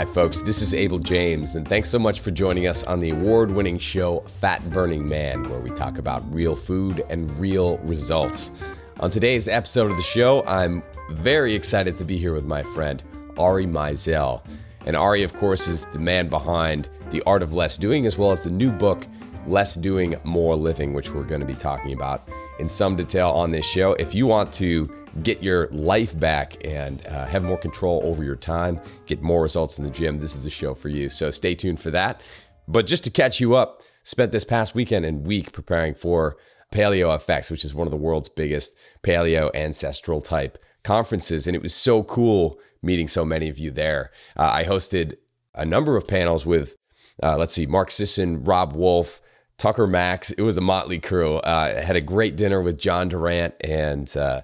Hi, folks. This is Abel James, and thanks so much for joining us on the award winning show Fat Burning Man, where we talk about real food and real results. On today's episode of the show, I'm very excited to be here with my friend Ari Meisel. And Ari, of course, is the man behind The Art of Less Doing, as well as the new book, Less Doing, More Living, which we're going to be talking about in some detail on this show. If you want to get your life back and uh, have more control over your time, get more results in the gym, this is the show for you. So stay tuned for that. But just to catch you up, spent this past weekend and week preparing for Paleo FX, which is one of the world's biggest paleo ancestral type conferences. And it was so cool meeting so many of you there. Uh, I hosted a number of panels with, uh, let's see, Mark Sisson, Robb Wolf, Tucker Max. It was a motley crew. Uh, had a great dinner with John Durant and uh,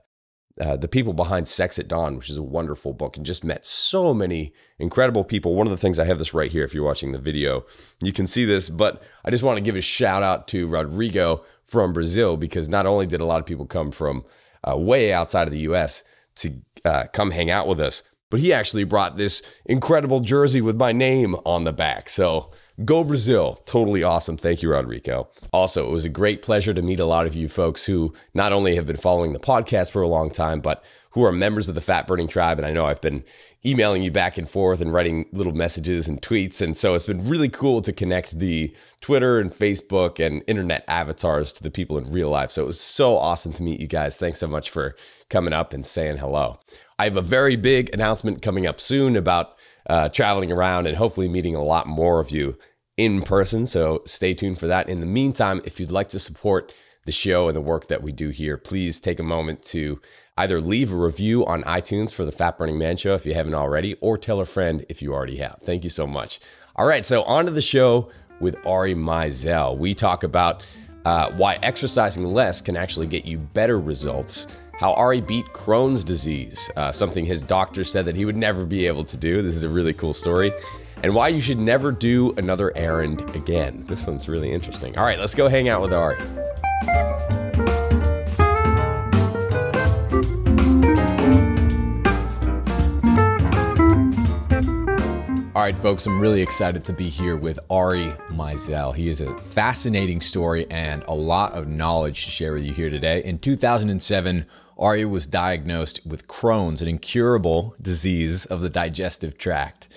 uh, the people behind Sex at Dawn, which is a wonderful book, and just met so many incredible people. One of the things I have this right here, if you're watching the video, you can see this, but I just want to give a shout out to Rodrigo from Brazil because not only did a lot of people come from uh, way outside of the US to uh, come hang out with us, but he actually brought this incredible jersey with my name on the back. So go Brazil. Totally awesome. Thank you, Rodrigo. Also, it was a great pleasure to meet a lot of you folks who not only have been following the podcast for a long time, but who are members of the Fat Burning Tribe. And I know I've been emailing you back and forth and writing little messages and tweets. And so it's been really cool to connect the Twitter and Facebook and internet avatars to the people in real life. So it was so awesome to meet you guys. Thanks so much for coming up and saying hello. I have a very big announcement coming up soon about uh, traveling around and hopefully meeting a lot more of you in person. So stay tuned for that. In the meantime, if you'd like to support the show and the work that we do here, please take a moment to either leave a review on iTunes for the Fat Burning Man Show if you haven't already, or tell a friend if you already have. Thank you so much. All right, so on to the show with Ari Meisel. We talk about uh, why exercising less can actually get you better results how Ari beat Crohn's disease, uh, something his doctor said that he would never be able to do. This is a really cool story. And why you should never do another errand again. This one's really interesting. All right, let's go hang out with Ari. All right, folks, I'm really excited to be here with Ari Meisel. He is a fascinating story and a lot of knowledge to share with you here today. In 2007, Ari was diagnosed with Crohn's, an incurable disease of the digestive tract.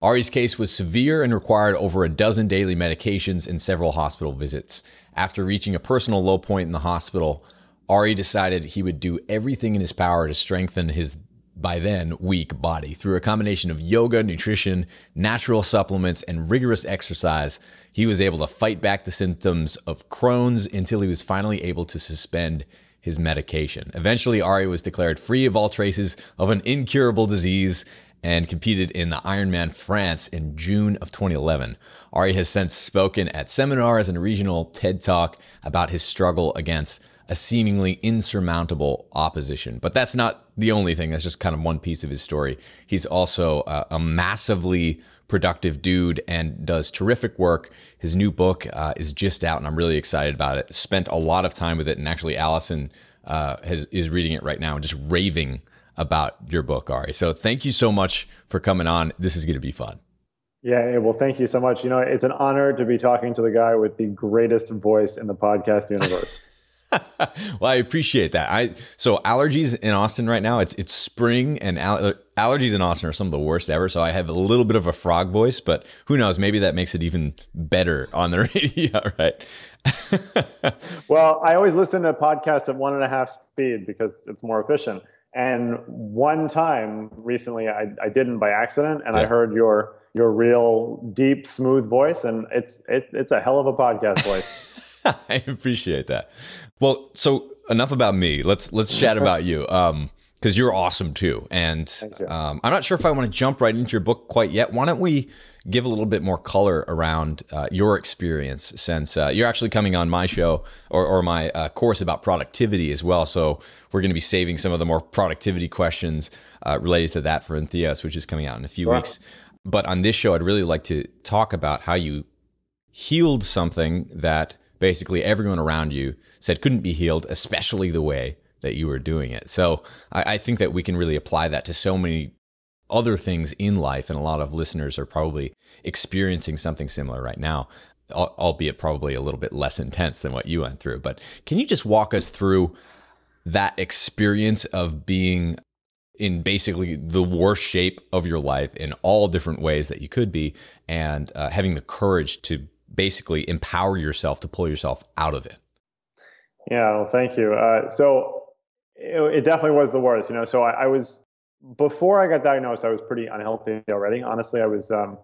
Ari's case was severe and required over a dozen daily medications and several hospital visits. After reaching a personal low point in the hospital, Ari decided he would do everything in his power to strengthen his by then weak body. Through a combination of yoga, nutrition, natural supplements, and rigorous exercise, he was able to fight back the symptoms of Crohn's until he was finally able to suspend his medication. Eventually, Ari was declared free of all traces of an incurable disease and competed in the Ironman France in June of 2011. Ari has since spoken at seminars and regional TED Talk about his struggle against a seemingly insurmountable opposition. But that's not the only thing. That's just kind of one piece of his story. He's also a, a massively productive dude and does terrific work. His new book uh, is just out, and I'm really excited about it. Spent a lot of time with it, and actually, Allison uh, has, is reading it right now and just raving about your book, Ari. So thank you so much for coming on. This is going to be fun. Yeah, well, thank you so much. You know, it's an honor to be talking to the guy with the greatest voice in the podcast universe. well, I appreciate that. I so allergies in Austin right now. It's it's spring and all, allergies in Austin are some of the worst ever. So I have a little bit of a frog voice, but who knows? Maybe that makes it even better on the radio, right? well, I always listen to podcasts at one and a half speed because it's more efficient. And one time recently, I, I didn't by accident, and yeah. I heard your your real deep, smooth voice, and it's it, it's a hell of a podcast voice. I appreciate that. Well, so enough about me. Let's let's chat about you. Um, because you're awesome too. And um, I'm not sure if I want to jump right into your book quite yet. Why don't we give a little bit more color around uh, your experience since uh, you're actually coming on my show or, or my uh, course about productivity as well. So we're going to be saving some of the more productivity questions uh, related to that for Entheos, which is coming out in a few sure. weeks. But on this show, I'd really like to talk about how you healed something that basically everyone around you said couldn't be healed, especially the way that you were doing it. So I, I, think that we can really apply that to so many other things in life, and a lot of listeners are probably experiencing something similar right now, albeit probably a little bit less intense than what you went through. But can you just walk us through that experience of being in basically the worst shape of your life in all different ways that you could be, and uh, having the courage to basically empower yourself to pull yourself out of it? Yeah, well, thank you. Uh, so it, it, definitely was the worst, you know. So I, I, was before I got diagnosed, I was pretty unhealthy already. Honestly, I was um,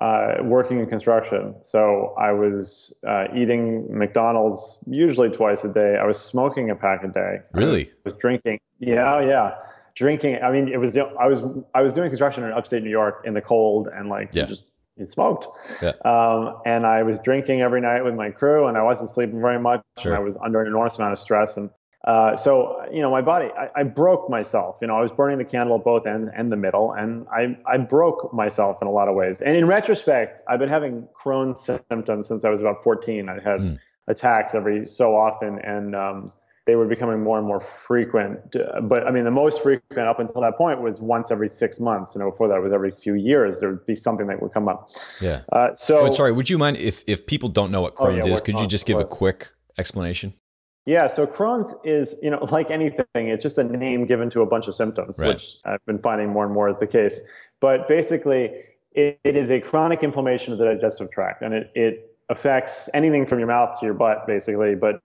uh, working in construction, so I was uh, eating McDonald's usually twice a day. I was smoking a pack a day. Really? I was drinking. Yeah, yeah, drinking. I mean, it was I was I was doing construction in upstate New York in the cold and like yeah. just it smoked. Yeah. Um, and I was drinking every night with my crew, and I wasn't sleeping very much. Sure. And I was under an enormous amount of stress. And uh, so, you know, my body, I, I, broke myself. You know, I was burning the candle at both ends and the middle, and I, I broke myself in a lot of ways. And in retrospect, I've been having Crohn's symptoms since I was about 14. I had mm. attacks every so often, and um, they were becoming more and more frequent. Uh, but I mean, the most frequent up until that point was once every six months. You know, before that was every few years. There would be something that would come up. Yeah. Uh, so, oh, sorry. Would you mind if if people don't know what Crohn's oh, yeah, is? Could you just give a quick explanation? Yeah, so Crohn's is, you know, like anything, it's just a name given to a bunch of symptoms, right. which I've been finding more and more is the case. But basically, it, it is a chronic inflammation of the digestive tract, and it, it affects anything from your mouth to your butt, basically. But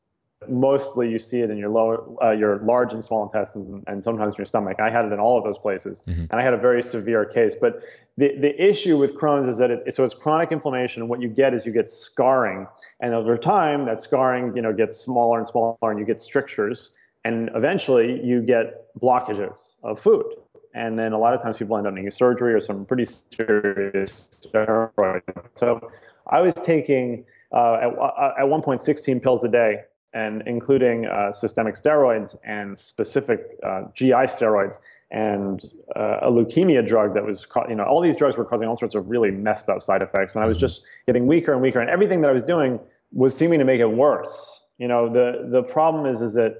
mostly you see it in your lower, uh, your large and small intestines, and, and, sometimes your stomach. I had it in all of those places, mm-hmm. and I had a very severe case. But the the issue with Crohn's is that it so it's chronic inflammation, and what you get is you get scarring, and over time that scarring you know gets smaller and smaller, and you get strictures, and eventually you get blockages of food. And then a lot of times people end up needing surgery or some pretty serious steroids. So I was taking uh, at, uh, at one point 16 pills a day and including uh, systemic steroids and specific uh, GI steroids and uh, a leukemia drug that was, you know, all these drugs were causing all sorts of really messed up side effects. And I was mm-hmm. just getting weaker and weaker, and everything that I was doing was seeming to make it worse. You know, the the problem is, is that,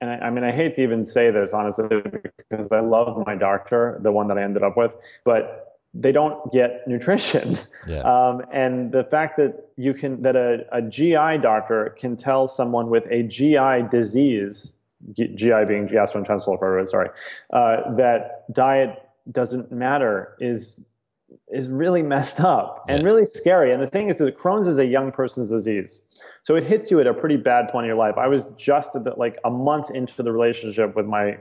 and I, I mean, I hate to even say this honestly because I love my doctor, the one that I ended up with, but they don't get nutrition. Yeah. Um, and the fact that you can that a, a GI doctor can tell someone with a GI disease, GI being gastrointestinal fibrosis, sorry, uh, that diet doesn't matter is is really messed up and yeah. really scary. And the thing is that Crohn's is a young person's disease. So it hits you at a pretty bad point in your life. I was just a bit like a month into the relationship with my,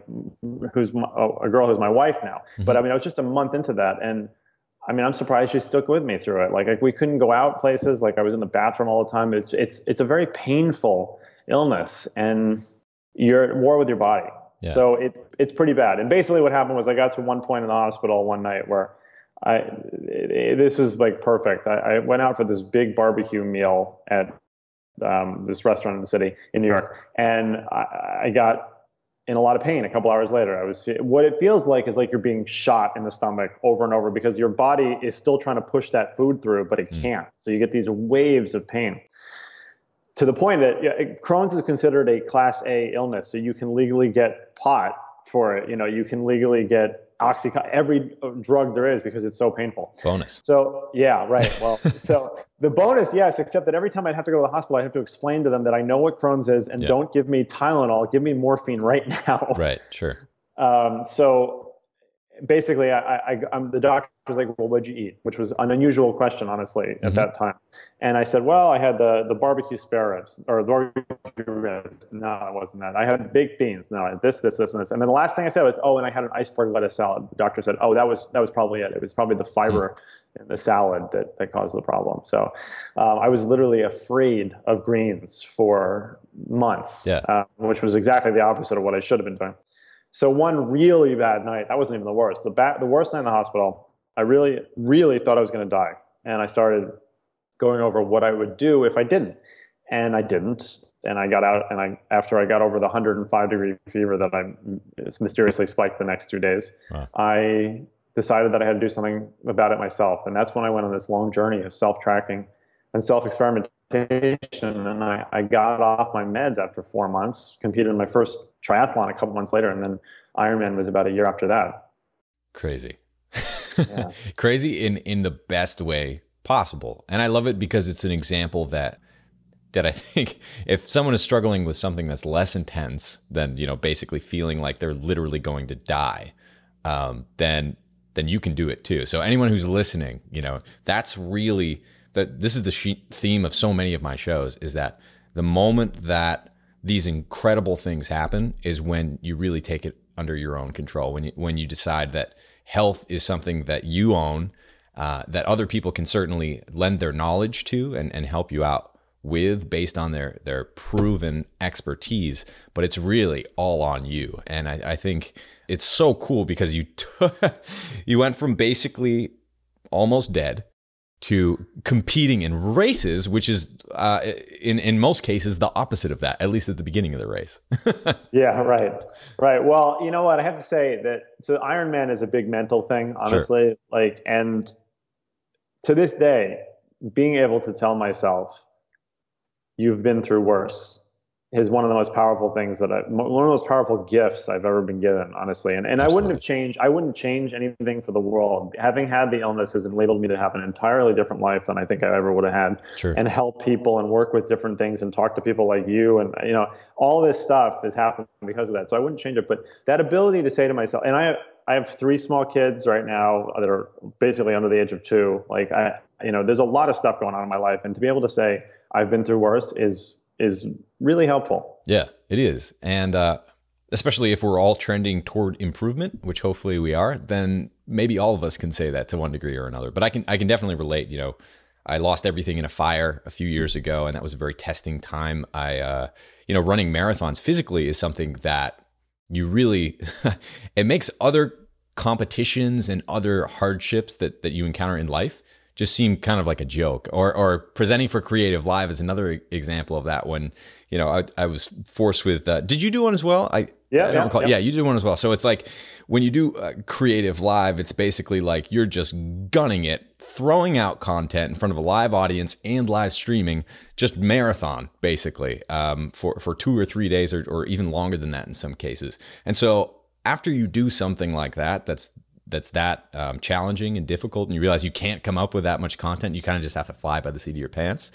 who's my, a girl who's my wife now. Mm-hmm. But I mean, I was just a month into that. And I mean, I'm surprised she stuck with me through it. Like, like we couldn't go out places. Like I was in the bathroom all the time. It's it's it's a very painful illness, and you're at war with your body. Yeah. So it it's pretty bad. And basically, what happened was I got to one point in the hospital one night where I it, it, this was like perfect. I, I, went out for this big barbecue meal at um, this restaurant in the city in New York, and I, I got in a lot of pain a couple hours later. I was what it feels like is like you're being shot in the stomach over and over because your body is still trying to push that food through, but it mm. can't. So you get these waves of pain. To the point that yeah, Crohn's is considered a class A illness, so you can legally get pot for it. You know, you can legally get Oxycontin, every drug there is because it's so painful. Bonus. So yeah, right. Well, so the bonus, yes, except that every time I'd have to go to the hospital, I have to explain to them that I know what Crohn's is and yeah. don't give me Tylenol, give me morphine right now. Right. Sure. Um, so basically, I, I, I'm, the doctor was like, "Well, what'd you eat?" Which was an unusual question, honestly, at mm-hmm. that time. And I said, "Well, I had the the barbecue spare ribs or the barbecue ribs." No, it wasn't that. I had baked beans. No, this, this, this, and this. And then the last thing I said was, "Oh, and I had an iceberg lettuce salad." The doctor said, "Oh, that was that was probably it. It was probably the fiber." Mm-hmm. In the salad that, that caused the problem. So um, I was literally afraid of greens for months, yeah. uh, which was exactly the opposite of what I should have been doing. So one really bad night, that wasn't even the worst. The, ba- the worst night in the hospital, I really, really thought I was going to die. And I started going over what I would do if I didn't. And I didn't. And I got out, and I after I got over the 105 degree fever that I mysteriously spiked the next two days, wow. I decided that I had to do something about it myself. And that's when I went on this long journey of self tracking and self experimentation and I, I got off my meds after four months competed in my first triathlon a couple months later and then ironman was about a year after that crazy Yeah. crazy in in the best way possible. And I love it because it's an example that that I think if someone is struggling with something that's less intense than you know basically feeling like they're literally going to die, um, then then you can do it too. So anyone who's listening, you know, that's really that. This is the theme of so many of my shows is that the moment that these incredible things happen is when you really take it under your own control. When you when you decide that health is something that you own, uh, that other people can certainly lend their knowledge to and, and help you out with based on their their proven expertise, but it's really all on you. And I, I think it's so cool because you t- you went from basically almost dead to competing in races, which is uh, in in most cases the opposite of that, at least at the beginning of the race. yeah, right, right. Well, you know what? I have to say that so Ironman is a big mental thing, honestly. Sure. Like, and to this day, being able to tell myself you've been through worse is one of the most powerful things that I, one of the most powerful gifts I've ever been given, honestly. And, and I wouldn't have changed, I wouldn't change anything for the world. Having had the illness has enabled me to have an entirely different life than I think I ever would have had sure. and help people and work with different things and talk to people like you. And, you know, all this stuff has happened because of that. So I wouldn't change it. But that ability to say to myself, and I, I have three small kids right now that are basically under the age of two. Like I, you know, there's a lot of stuff going on in my life. And to be able to say, I've been through worse is is really helpful. Yeah, it is, and uh, especially if we're all trending toward improvement, which hopefully we are, then maybe all of us can say that to one degree or another. But I can I can definitely relate. You know, I lost everything in a fire a few years ago, and that was a very testing time. I, uh, you know, running marathons physically is something that you really it makes other competitions and other hardships that that you encounter in life just seemed kind of like a joke. Or or presenting for Creative Live is another example of that. When you know I, I was forced with. Uh, did you do one as well? I yeah I yeah, yeah, yeah you did one as well. So it's like when you do uh, Creative Live, it's basically like you're just gunning it, throwing out content in front of a live audience and live streaming, just marathon basically um, for for two or three days or, or even longer than that in some cases. And so after you do something like that, that's that's that um, challenging and difficult, and you realize you can't come up with that much content, you kind of just have to fly by the seat of your pants.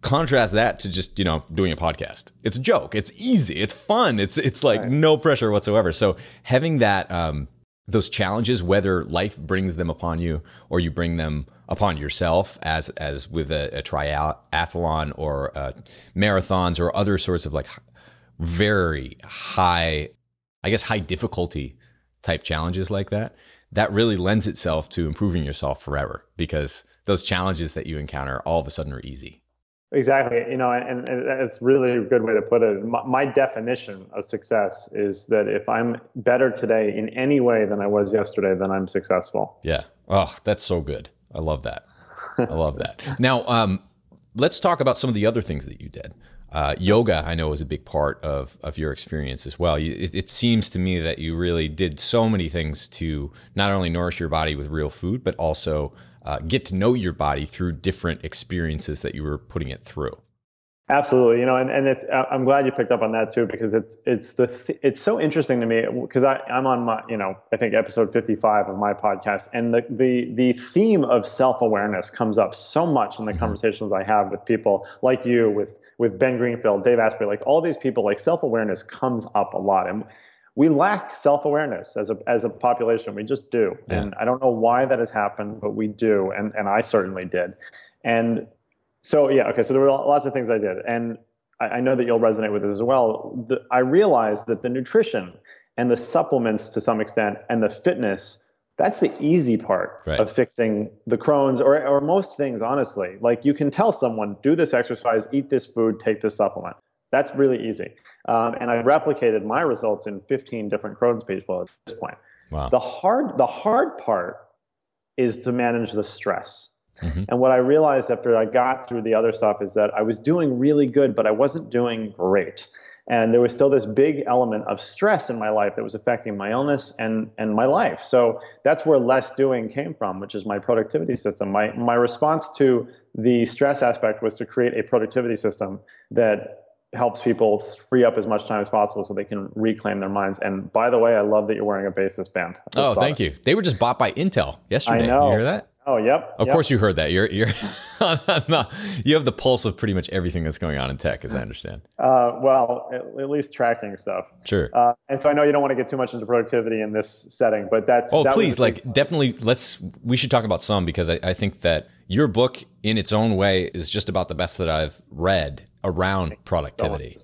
Contrast that to just you know doing a podcast. It's a joke. It's easy. It's fun. It's it's like right. no pressure whatsoever. So having that um, those challenges, whether life brings them upon you or you bring them upon yourself, as as with a, a triathlon or uh, marathons or other sorts of like very high, I guess high difficulty type challenges like that that really lends itself to improving yourself forever because those challenges that you encounter all of a sudden are easy. Exactly. You know, and, and it's really a good way to put it. My, my, definition of success is that if I'm better today in any way than I was yesterday, then I'm successful. Yeah. Oh, that's so good. I love that. I love that. Now, um, let's talk about some of the other things that you did. Uh, yoga, I know, was a big part of of your experience as well. You, it, it, seems to me that you really did so many things to not only nourish your body with real food, but also uh, get to know your body through different experiences that you were putting it through. Absolutely, you know, and, and it's I'm glad you picked up on that too because it's it's the th- it's so interesting to me because I'm on my you know I think episode 55 of my podcast and the the the theme of self awareness comes up so much in the mm-hmm. conversations I have with people like you with with Ben Greenfield, Dave Asprey, like all these people, like self awareness comes up a lot. And we lack self awareness as a, as a population. We just do. Yeah. And I don't know why that has happened, but we do. And, and I certainly did. And so, yeah, okay. So there were lots of things I did. And I, I know that you'll resonate with this as well. The, I realized that the nutrition and the supplements to some extent and the fitness that's the easy part right. of fixing the Crohn's or, or most things, honestly. Like you can tell someone, do this exercise, eat this food, take this supplement. That's really easy. Um, and I've replicated my results in 15 different Crohn's people at this point. Wow. The hard, the hard part is to manage the stress. Mm-hmm. And what I realized after I got through the other stuff is that I was doing really good, but I wasn't doing great. And there was still this big element of stress in my life that was affecting my illness and, and my life. So that's where less doing came from, which is my productivity system. My, my response to the stress aspect was to create a productivity system that helps people free up as much time as possible so they can reclaim their minds. And by the way, I love that you're wearing a Basis band. Oh, thank it. you. They were just bought by Intel yesterday. I know. You hear that? Oh, yep. Of yep. course, you heard that. You're you're no, you have the pulse of pretty much everything that's going on in tech, as I understand. Uh, well, at, at, least tracking stuff. Sure. Uh, and so I know you don't want to get too much into productivity in this setting, but that's oh, that please, like definitely. Let's we should talk about some because I, I think that your book, in its own way, is just about the best that I've read around productivity.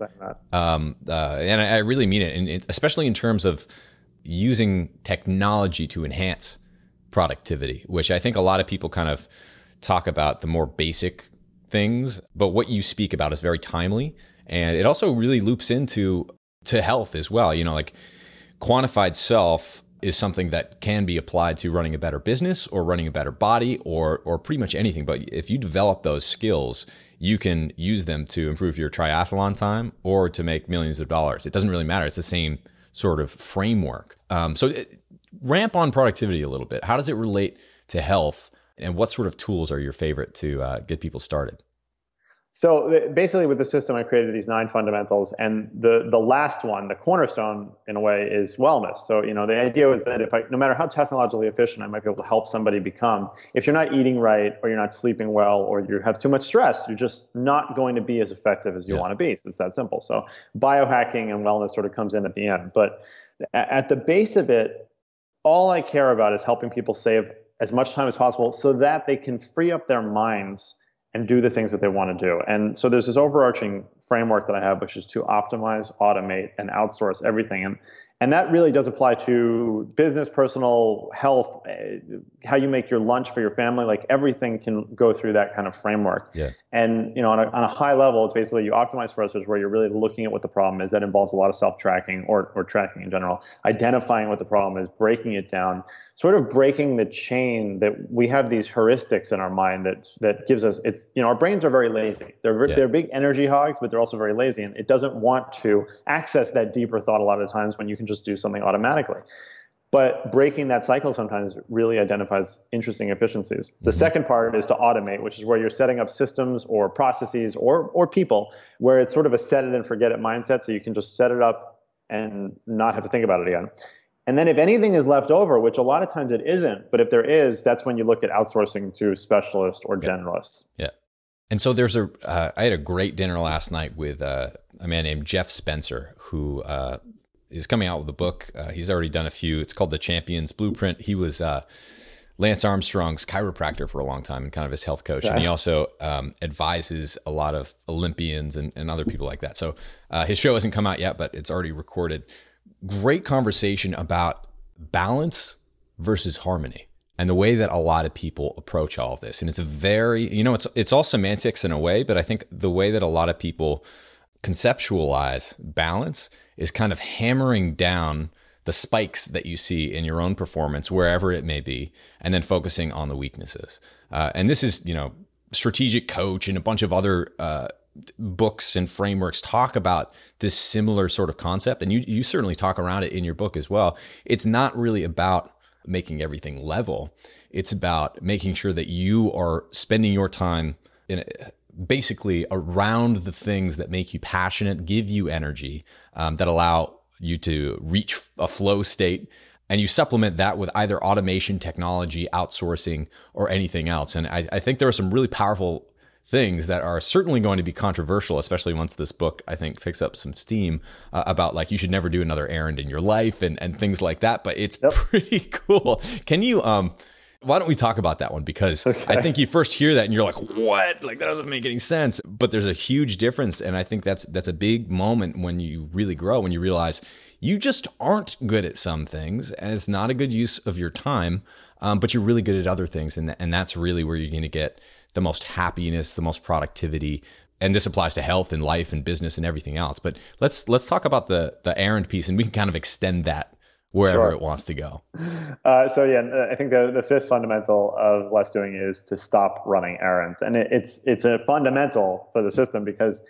Um, uh, and I, I, really mean it, and especially in terms of using technology to enhance productivity, which I think a lot of people kind of talk about the more basic things, but what you speak about is very timely and it also really loops into to health as well. You know, like quantified self is something that can be applied to running a better business or running a better body or or pretty much anything. But if you develop those skills, you can use them to improve your triathlon time or to make millions of dollars. It doesn't really matter. It's the same sort of framework. Um, so it, ramp on productivity a little bit. How does it relate to health? And what sort of tools are your favorite to uh, get people started? So basically, with the system, I created these nine fundamentals, and the the last one, the cornerstone, in a way, is wellness. So you know, the idea was that if I, no matter how technologically efficient, I might be able to help somebody become. If you're not eating right, or you're not sleeping well, or you have too much stress, you're just not going to be as effective as you yeah. want to be. So it's that simple. So biohacking and wellness sort of comes in at the end, but at the base of it, all I care about is helping people save as much time as possible so that they can free up their minds and do the things that they want to do. And so there's this overarching framework that I have, which is to optimize, automate, and outsource everything. And and that really does apply to business personal health eh, how you make your lunch for your family like everything can go through that kind of framework yeah. And you know on a, on a high level it's basically you optimize for others where you're really looking at what the problem is that involves a lot of self-tracking or, or tracking in general identifying what the problem is breaking it down sort of breaking the chain that we have these heuristics in our mind that that gives us it's you know our brains are very lazy they're yeah. they're big energy hogs but they're also very lazy and it doesn't want to access that deeper thought a lot of times when you can just do something automatically. But breaking that cycle sometimes really identifies interesting efficiencies. The mm-hmm. second part is to automate, which is where you're setting up systems or processes or, or people where it's sort of a set it and forget it mindset. So you can just set it up and not have to think about it again. And then if anything is left over, which a lot of times it isn't, but if there is, that's when you look at outsourcing to specialists or generalists. Yeah. And so there's a. Uh, I had a great dinner last night with uh, a man named Jeff Spencer, who uh, is coming out with a book. Uh, he's already done a few. It's called The Champions Blueprint. He was uh, Lance Armstrong's chiropractor for a long time and kind of his health coach. And he also um, advises a lot of Olympians and, and other people like that. So uh, his show hasn't come out yet, but it's already recorded. Great conversation about balance versus harmony and the way that a lot of people approach all of this. And it's a very, you know, it's it's all semantics in a way, but I think the way that a lot of people conceptualize balance is kind of hammering down the spikes that you see in your own performance, wherever it may be, and then focusing on the weaknesses. Uh, and this is, you know, strategic coach and a bunch of other uh, books and frameworks talk about this similar sort of concept. And you, you certainly talk around it in your book as well. It's not really about making everything level. It's about making sure that you are spending your time in a, basically around the things that make you passionate, give you energy, um, that allow you to reach a flow state. And you supplement that with either automation, technology, outsourcing, or anything else. And I, I think there are some really powerful things that are certainly going to be controversial, especially once this book, I think, picks up some steam uh, about like you should never do another errand in your life and, and things like that. But it's yep. pretty cool. Can you, um, why don't we talk about that one? Because okay. I think you first hear that and you're like, what? Like that doesn't make any sense. But there's a huge difference. And I think that's that's a big moment when you really grow, when you realize you just aren't good at some things and it's not a good use of your time, um, but you're really good at other things. And, and that's really where you're going to get the most happiness, the most productivity. And this applies to health and life and business and everything else. But let's let's talk about the the errand piece and we can kind of extend that wherever sure. it wants to go. Uh, so yeah, I think the, the fifth fundamental of less doing is to stop running errands, and it, it's it's a fundamental for the system because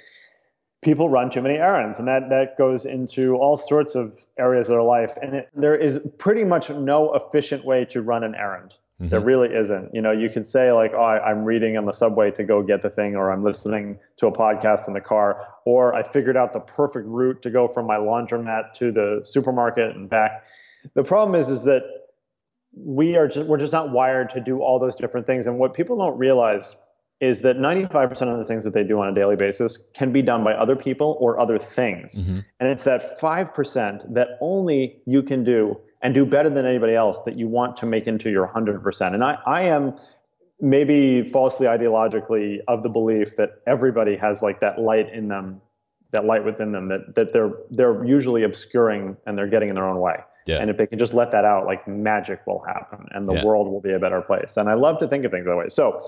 people run too many errands, and that that goes into all sorts of areas of their life, and it, there is pretty much no efficient way to run an errand. Mm-hmm. There really isn't. You know, you can say like, "Oh, I, I'm reading on the subway to go get the thing," or "I'm listening to a podcast in the car," or "I figured out the perfect route to go from my laundromat to the supermarket and back." The problem is, is that we are just we're just not wired to do all those different things. And what people don't realize is that 95% of the things that they do on a daily basis can be done by other people or other things. Mm-hmm. And it's that 5% that only you can do and do better than anybody else that you want to make into your 100%. And I, I am maybe falsely ideologically of the belief that everybody has like that light in them, that light within them that, that they're, they're usually obscuring and they're getting in their own way. Yeah. And if they can just let that out, like magic will happen and the yeah. world will be a better place. And I love to think of things that way. So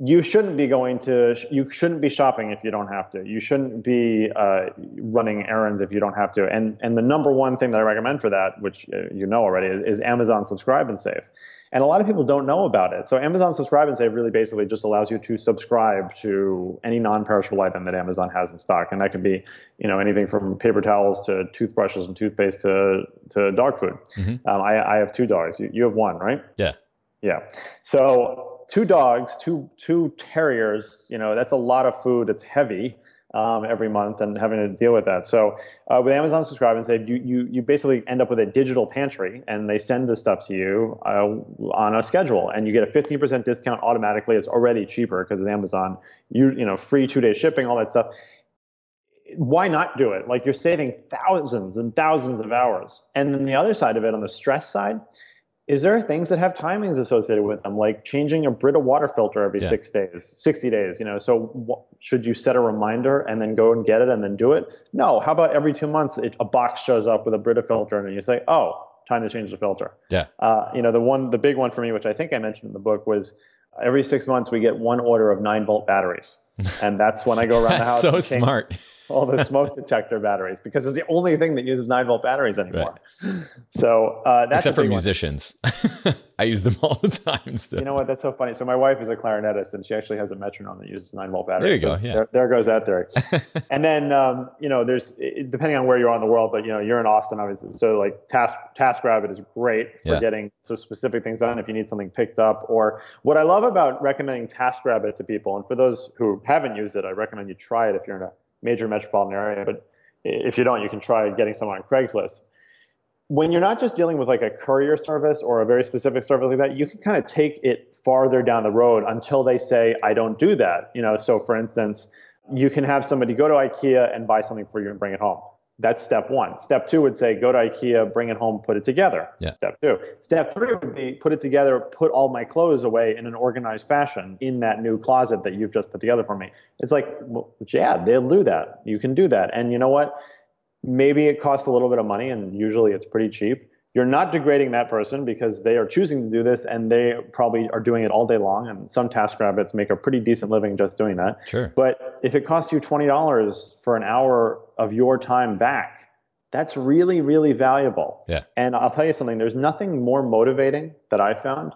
you shouldn't be going to you shouldn't be shopping if you don't have to. You shouldn't be uh, running errands if you don't have to. And and the number one thing that i recommend for that which uh, you know already is, amazon subscribe and save. And a lot of people don't know about it. So amazon subscribe and save really basically just allows you to subscribe to any non-perishable item that amazon has in stock. And that could be you know anything from paper towels to toothbrushes and toothpaste to to dog food. Mm-hmm. um, I, I have two dogs. You, you have one right? Yeah. Yeah. So two dogs, two two terriers. You know, that's a lot of food. It's heavy um, every month, and having to deal with that. So uh, with Amazon Subscribe and Save, you you you basically end up with a digital pantry, and they send the stuff to you uh, on a schedule, and you get a fifteen percent discount automatically. It's already cheaper because it's Amazon. You you know, free two day shipping, all that stuff. Why not do it? Like you're saving thousands and thousands of hours. And then the other side of it, on the stress side, is there things that have timings associated with them like changing a brita water filter every yeah. six days 60 days you know? So should you set a reminder and then go and get it and then do it? No. How about every two months it, a box shows up with a brita filter and you say oh time to change the filter. Yeah. Uh, you know the one the big one for me which i think i mentioned in the book was every six months we get one order of nine volt batteries. And that's when i go around the house so smart all the smoke detector batteries because it's the only thing that uses nine volt batteries anymore. Right. So uh, that's except for musicians. I use them all the time. Still. You know what? That's so funny. So my wife is a clarinetist, and she actually has a metronome that uses nine volt batteries. There you so go. Yeah. There, there, goes that theory. and then um, you know, there's depending on where you are in the world, but you know, you're in Austin, obviously. So like Task TaskRabbit is great for yeah. getting so specific things done if you need something picked up. Or what I love about recommending Task TaskRabbit to people, and for those who haven't used it, I recommend you try it if you're in a major metropolitan area. But if you don't, you can try getting someone on Craigslist. When you're not just dealing with like a courier service or a very specific service like that, you can kind of take it farther down the road until they say, I don't do that. You know, so for instance, you can have somebody go to IKEA and buy something for you and bring it home. That's step one. Step two would say go to IKEA, bring it home, put it together. Yeah. Step two. Step three would be put it together, put all my clothes away in an organized fashion in that new closet that you've just put together for me. It's like, well, yeah, they'll do that. You can do that. And you know what? Maybe it costs a little bit of money, and usually it's pretty cheap you're not degrading that person because they are choosing to do this and they probably are doing it all day long. And some task rabbits make a pretty decent living just doing that. Sure. But if it costs you $20 for an hour of your time back that's really really valuable. Yeah. And i'll tell you something there's nothing more motivating that i found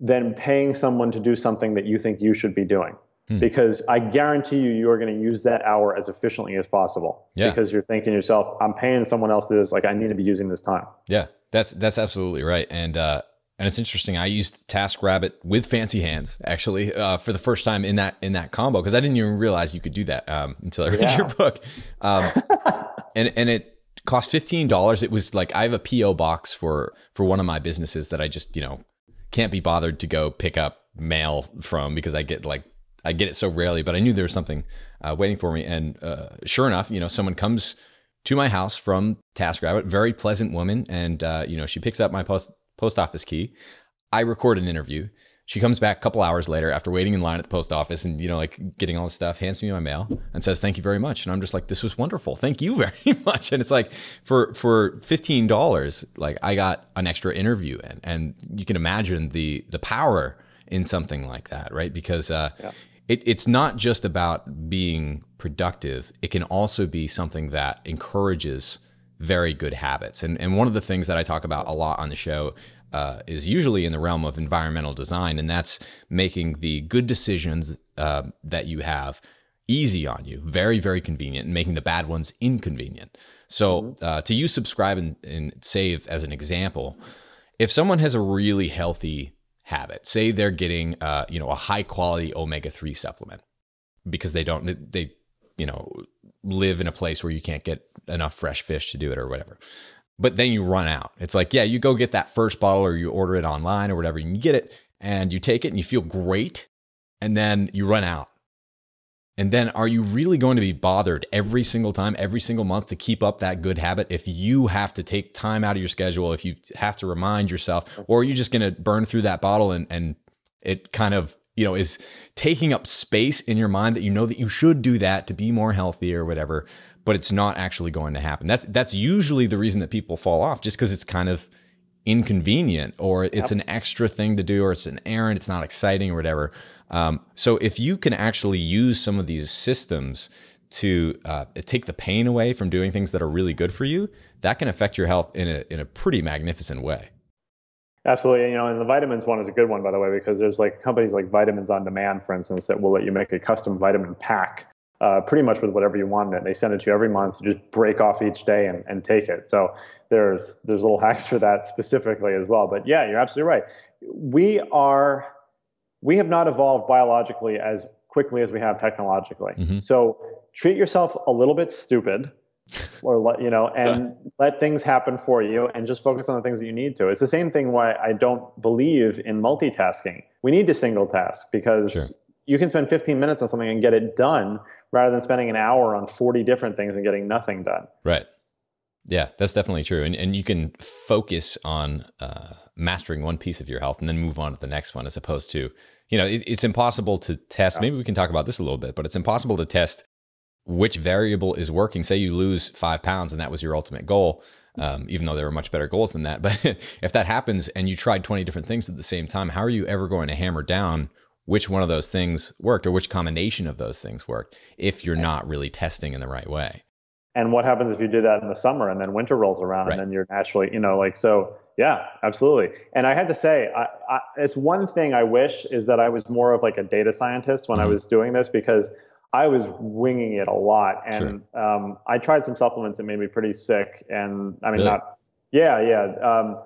than paying someone to do something that you think you should be doing Hmm. Because I guarantee you, you are going to use that hour as efficiently as possible. Yeah. Because you're thinking yourself, I'm paying someone else to do this. Like I need to be using this time. Yeah, that's that's absolutely right. And uh, and it's interesting. I used TaskRabbit with Fancy Hands actually uh, for the first time in that in that combo because I didn't even realize you could do that um, until I read yeah. your book. Um, and and it cost fifteen dollars. It was like I have a PO box for for one of my businesses that I just you know can't be bothered to go pick up mail from because I get like I get it so rarely, but I knew there was something uh, waiting for me. And uh, sure enough, you know, someone comes to my house from TaskRabbit, very pleasant woman, and uh, you know, she picks up my post post office key. I record an interview. She comes back a couple hours later after waiting in line at the post office and you know like getting all this stuff, hands me my mail and says thank you very much. And I'm just like this was wonderful. Thank you very much. And it's like for for $15 like I got an extra interview in and you can imagine the the power in something like that, right? Because uh, yeah it, it's not just about being productive. It can also be something that encourages very good habits. And, and one of the things that I talk about a lot on the show uh, is usually in the realm of environmental design, and that's making the good decisions uh, that you have easy on you, very, very convenient, and making the bad ones inconvenient. So, mm-hmm. uh, to use subscribe and, and save as an example, if someone has a really healthy habit. Say they're getting, uh, you know, a high quality omega three supplement because they don't, they, you know, live in a place where you can't get enough fresh fish to do it or whatever. But then you run out. It's like, yeah, you go get that first bottle or you order it online or whatever, and you get it and you take it and you feel great, and then you run out. And then are you really going to be bothered every single time, every single month to keep up that good habit if you have to take time out of your schedule, if you have to remind yourself, or are you just going to burn through that bottle and, and it kind of, you know, is taking up space in your mind that you know that you should do that to be more healthy or whatever, but it's not actually going to happen. That's that's usually the reason that people fall off, just because it's kind of inconvenient or it's yep. an extra thing to do or it's an errand, it's not exciting or whatever. Um, so if you can actually use some of these systems to uh, take the pain away from doing things that are really good for you, that can affect your health in a in a pretty magnificent way. Absolutely, you know, and the vitamins one is a good one, by the way, because there's like companies like Vitamins on Demand, for instance, that will let you make a custom vitamin pack, uh, pretty much with whatever you want it. They send it to you every month. You just break off each day and, and take it. So there's there's little hacks for that specifically as well. But yeah, you're absolutely right. We are we have not evolved biologically as quickly as we have technologically. Mm-hmm. So treat yourself a little bit stupid or let you know and let things happen for you and just focus on the things that you need to it's the same thing why i don't believe in multitasking we need to single task because sure. you can spend 15 minutes on something and get it done rather than spending an hour on 40 different things and getting nothing done right yeah that's definitely true and, and you can focus on uh, mastering one piece of your health and then move on to the next one as opposed to you know it, it's impossible to test maybe we can talk about this a little bit but it's impossible to test which variable is working. Say you lose five pounds and that was your ultimate goal um, even though there were much better goals than that but if that happens and you tried 20 different things at the same time how are you ever going to hammer down which one of those things worked or which combination of those things worked if you're not really testing in the right way? And what happens if you do that in the summer and then winter rolls around right. and then you're naturally you know like so yeah absolutely and i had to say I, I, it's one thing i wish is that i was more of like a data scientist when mm-hmm. i was doing this because i was winging it a lot and sure. um, i tried some supplements that made me pretty sick and i mean really? not yeah yeah um,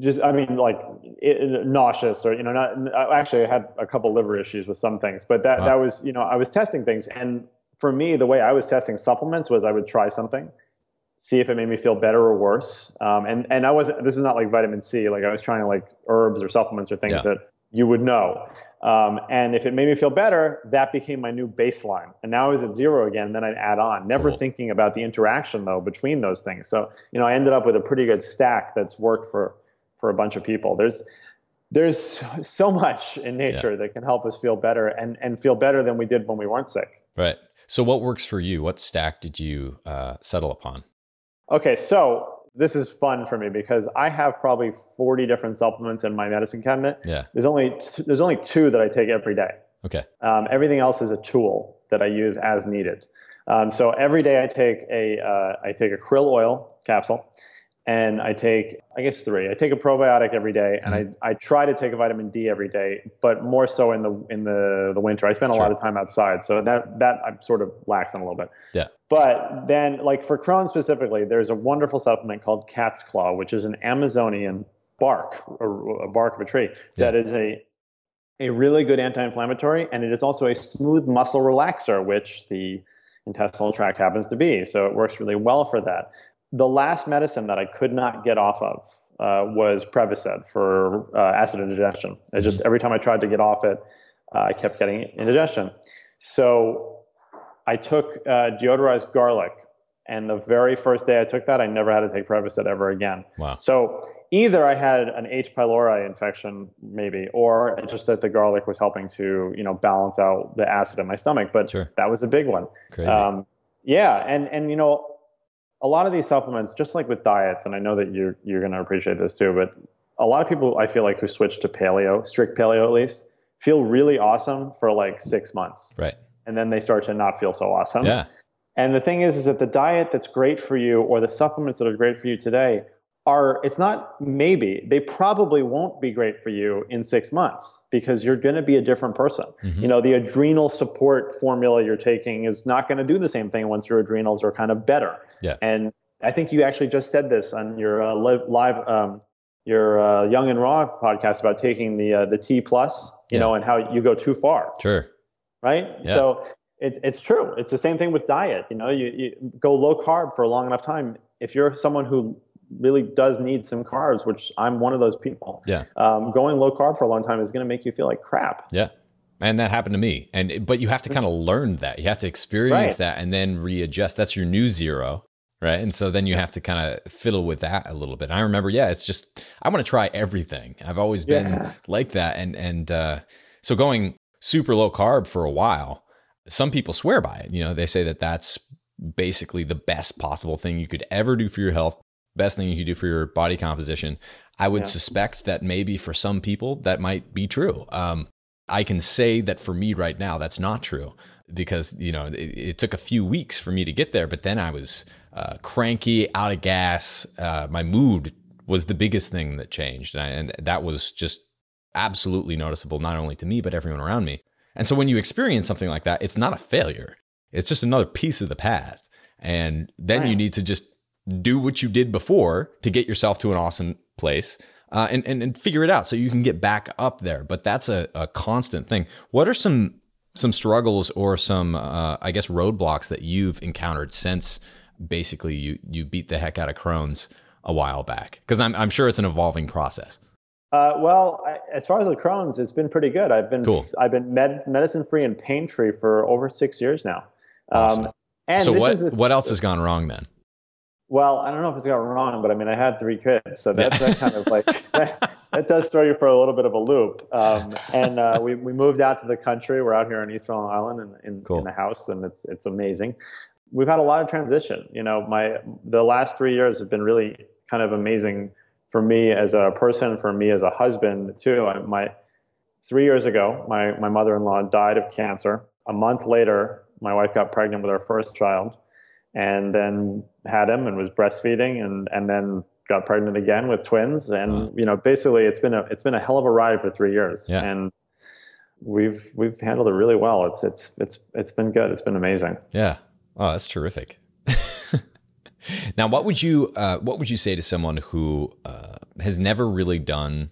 just i mean like it, nauseous or you know not actually i had a couple liver issues with some things but that wow. that was you know i was testing things and for me, the way I was testing supplements was I would try something, see if it made me feel better or worse. Um, and and I wasn't. This is not like vitamin C. Like I was trying to like herbs or supplements or things yeah. that you would know. Um, and if it made me feel better, that became my new baseline. And now I was at zero again. Then I'd add on, never cool. thinking about the interaction though between those things. So you know, I ended up with a pretty good stack that's worked for for a bunch of people. There's there's so much in nature yeah. that can help us feel better and and feel better than we did when we weren't sick. Right. So, what works for you? What stack did you uh, settle upon? Okay, so this is fun for me because I have probably 40 different supplements in my medicine cabinet. Yeah. There's only there's only two that I take every day. Okay. Um, everything else is a tool that I use as needed. Um, so every day I take a uh, I take a krill oil capsule and I take, I guess three. I take a probiotic every day, and mm-hmm. I, I try to take a vitamin D every day, but more so in the in the, the winter. I spend a sure. lot of time outside, so that that I'm sort of lax on a little bit. Yeah. But then, like for Crohn specifically, there's a wonderful supplement called Cat's Claw, which is an Amazonian bark, a, a bark of a tree yeah. that is a a really good anti-inflammatory, and it is also a smooth muscle relaxer, which the intestinal tract happens to be. So it works really well for that the last medicine that I could not get off of uh, was Prevacid for uh, acid indigestion. I just mm-hmm. every time I tried to get off it, uh, I kept getting indigestion. So I took uh, deodorized garlic, and the very first day I took that, I never had to take Prevacid ever again. Wow. So either I had an H. pylori infection, maybe, or just that the garlic was helping to you know balance out the acid in my stomach. But sure. that was a big one. Crazy. Um, yeah, and and you know a lot of these supplements, just like with diets, and I know that you're you're going to appreciate this too, but a lot of people I feel like who switch to paleo, strict paleo at least, feel really awesome for like six months, right? And then they start to not feel so awesome. Yeah. And the thing is, is that the diet that's great for you, or the supplements that are great for you today, are it's not maybe they probably won't be great for you in six months because you're going to be a different person mm-hmm. you know the adrenal support formula you're taking is not going to do the same thing once your adrenals are kind of better yeah and i think you actually just said this on your uh, live, live um, your uh, Young and Raw podcast about taking the uh, the T plus, you yeah. know, and how you go too far. Sure. Right. Yeah. So it's it's true. It's the same thing with diet. You know, you, you go low carb for a long enough time. If you're someone who really does need some carbs, which I'm one of those people. Yeah. Um, going low carb for a long time is going to make you feel like crap. Yeah. And that happened to me. And but you have to kind of learn that. You have to experience right. that and then readjust. That's your new zero. Right. And so then you have to kind of fiddle with that a little bit. And I remember, yeah, it's just I want to try everything. I've always been yeah. like that. And and uh, so going super low carb for a while, some people swear by it. You know, they say that that's basically the best possible thing you could ever do for your health best thing you can do for your body composition. I would yeah. suspect that maybe for some people that might be true. Um, I can say that for me right now, that's not true because you know it, it, took a few weeks for me to get there, but then I was uh, cranky, out of gas. Uh, my mood was the biggest thing that changed, and, I, and that was just absolutely noticeable, not only to me but everyone around me. And so when you experience something like that, it's not a failure; it's just another piece of the path. And then right. you need to just do what you did before to get yourself to an awesome place uh, and, and, and figure it out so you can get back up there. But that's a, a constant thing. What are some some struggles or some uh, I guess roadblocks that you've encountered since basically you you beat the heck out of Crohn's a while back? Because I'm I'm sure it's an evolving process. Uh, well, I, as far as the Crohn's, it's been pretty good. I've been cool. I've been med- medicine free and pain free for over six years now. Awesome. Um, and so what the, what else has gone wrong then? Well, I don't know if it's got wrong, but I mean, I had three kids, so that's that kind of like that, that, does throw you for a little bit of a loop. Um, and uh, we we moved out to the country. We're out here on East Long Island in in, cool. in the house, and it's it's amazing. We've had a lot of transition. You know, my the last three years have been really kind of amazing for me as a person, for me as a husband too. I, my three years ago, my my mother in law died of cancer. A month later, my wife got pregnant with our first child and then had him and was breastfeeding and and then got pregnant again with twins. And you know basically it's been a it's been a hell of a ride for three years. Yeah. and we've we've handled it really well. It's it's it's it's been good. It's been amazing. Yeah. Oh that's terrific. Now what would you uh, what would you say to someone who uh, has never really done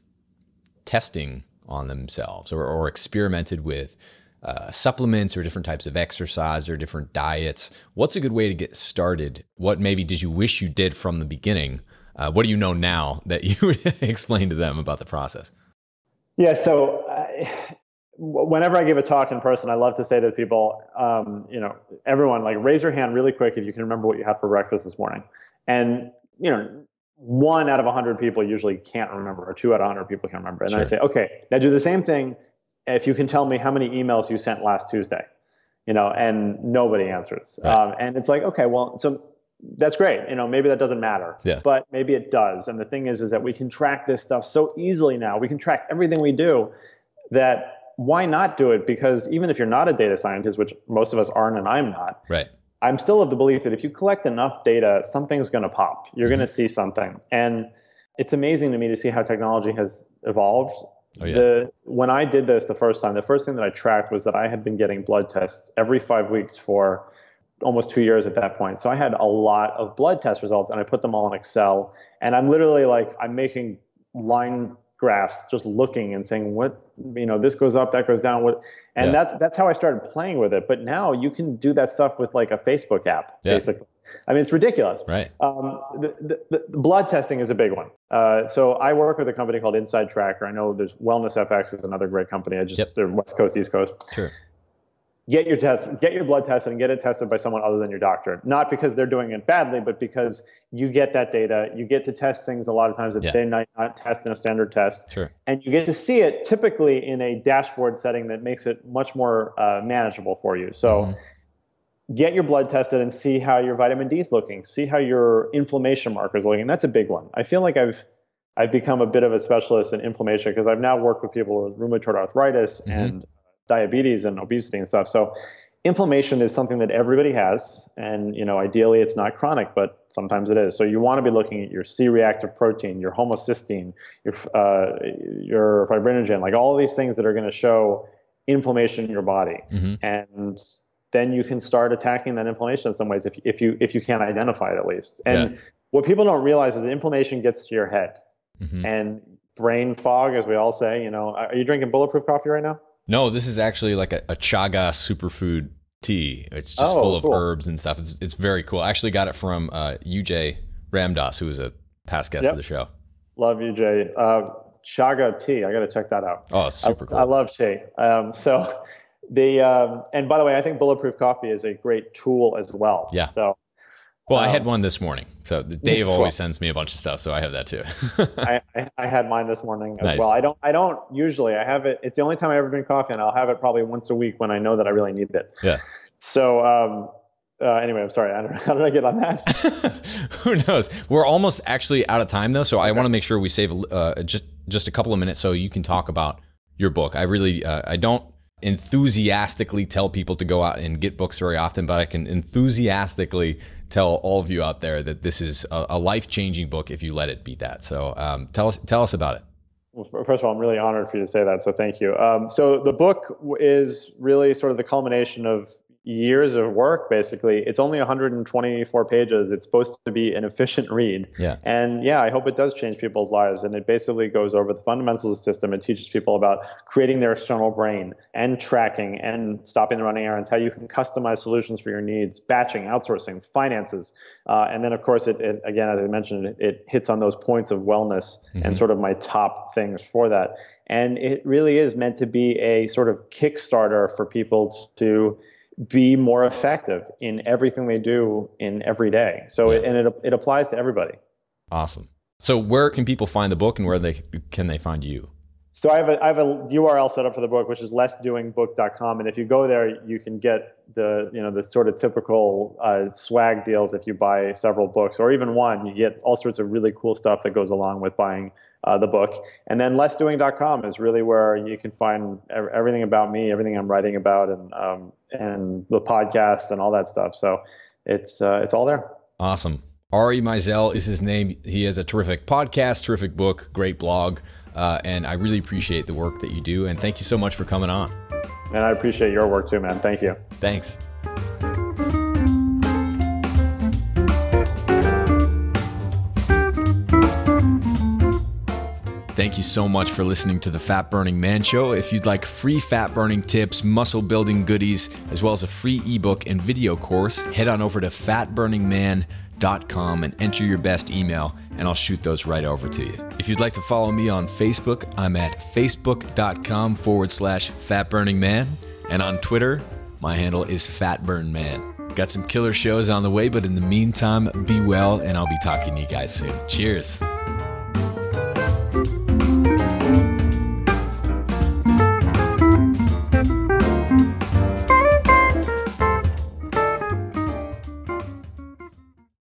testing on themselves or, or experimented with uh, supplements or different types of exercise or different diets. What's a good way to get started? What maybe did you wish you did from the beginning? Uh, what do you know now that you would explain to them about the process? Yeah, so uh, whenever I give a talk in person, I love to say to people, um, you know, everyone, like raise your hand really quick if you can remember what you had for breakfast this morning. And, you know, one out of 100 people usually can't remember, or two out of 100 people can remember. And sure. I say, okay, now do the same thing if you can tell me how many emails you sent last Tuesday, you know, and nobody answers. Right. Um, and it's like, okay, well, so that's great. You know, maybe that doesn't matter, yeah. but maybe it does. And the thing is, is that we can track this stuff so easily now. We can track everything we do that why not do it? Because even if you're not a data scientist, which most of us aren't, and I'm not, right. I'm still of the belief that if you collect enough data, something's going to pop. You're mm-hmm. going to see something. And it's amazing to me to see how technology has evolved Oh, yeah. The when I did this the first time, the first thing that I tracked was that I had been getting blood tests every five weeks for almost two years at that point. So I had a lot of blood test results, and I put them all in Excel. And I'm literally like I'm making line graphs, just looking and saying what you know this goes up, that goes down. What, and yeah. that's that's how I started playing with it. But now you can do that stuff with like a Facebook app, yeah. basically. I mean, it's ridiculous. Right. Um, the, the, the, blood testing is a big one. Uh, so I work with a company called Inside Tracker. I know there's Wellness FX is another great company. I just yep. they're West Coast, East Coast. Sure. Get your test, get your blood tested, and get it tested by someone other than your doctor. Not because they're doing it badly, but because you get that data. You get to test things a lot of times that yeah. they might not test in a standard test. Sure. And you get to see it typically in a dashboard setting that makes it much more uh, manageable for you. So. Mm-hmm get your blood tested and see how your vitamin D is looking, see how your inflammation markers looking. That's a big one. I feel like I've I've become a bit of a specialist in inflammation because I've now worked with people with rheumatoid arthritis mm-hmm. and diabetes and obesity and stuff. So inflammation is something that everybody has and you know ideally it's not chronic but sometimes it is so you want to be looking at your c-reactive protein your homocysteine your uh, your fibrinogen like all of these things that are going to show inflammation in your body mm-hmm. and then you can start attacking that inflammation in some ways if, if you if you can't identify it at least. And yeah. what people don't realize is that inflammation gets to your head. mm-hmm. and brain fog, as we all say. You know, are you drinking bulletproof coffee right now? No, this is actually like a, a chaga superfood tea. It's just oh, full of cool. herbs and stuff. It's, it's very cool. I actually got it from uh, UJ Ramdas, who was a past guest yep. of the show. Love UJ. Uh, chaga tea. I got to check that out. Oh, super I, cool. I love tea. Um, so the um, and by the way, I think bulletproof coffee is a great tool as well. Yeah. So well, um, I had um, one this morning. So Dave always sends me a bunch of stuff, so I have that too. I, I, had mine this morning as nice. well. I don't I don't usually I have it. It's the only time I ever drink coffee, and I'll have it probably once a week when I know that I really need it. Yeah. So um, uh, anyway, I'm sorry. I how did I get on that? Who knows? We're almost actually out of time though, so okay. I want to make sure we save uh, just just a couple of minutes so you can talk about your book. I really uh, I don't enthusiastically tell people to go out and get books very often, but I can enthusiastically tell all of you out there that this is a, a life changing book if you let it be that. So um, tell us tell us about it. Well, first of all, I'm really honored for you to say that. So thank you. Um, so the book is really sort of the culmination of years of work basically it's only 124 pages. It's supposed to be an efficient read. Yeah. And yeah i hope it does change people's lives. And it basically goes over the fundamentals of the system it teaches people about creating their external brain and tracking and stopping the running errands how you can customize solutions for your needs batching outsourcing finances. Uh, and then of course it, it, again as i mentioned it, it, hits on those points of wellness mm-hmm. and sort of my top things for that. And it really is meant to be a sort of kickstarter for people to be more effective in everything they do in every day. So, and it, it applies to everybody. Awesome. So, where can people find the book and where they can they find you? So I have a I have a URL set up for the book, which is lessdoingbook.com, and if you go there, you can get the you know the sort of typical uh, swag deals if you buy several books or even one. You get all sorts of really cool stuff that goes along with buying uh, the book. And then lessdoing.com is really where you can find everything about me, everything I'm writing about, and um, and the podcast and all that stuff. So it's uh, it's all there. Awesome. Ari Meisel is his name. He has a terrific podcast, terrific book, great blog, uh, and I really appreciate the work that you do. And thank you so much for coming on. And I appreciate your work too, man. Thank you. Thanks. Thank you so much for listening to the Fat Burning Man Show. If you'd like free fat burning tips, muscle building goodies, as well as a free ebook and video course, head on over to fatburningman.com and enter your best email, and I'll shoot those right over to you. If you'd like to follow me on Facebook, I'm at facebook.com forward slash fatburningman, and on Twitter, my handle is fatburnman. Got some killer shows on the way, but in the meantime, be well, and I'll be talking to you guys soon. Cheers.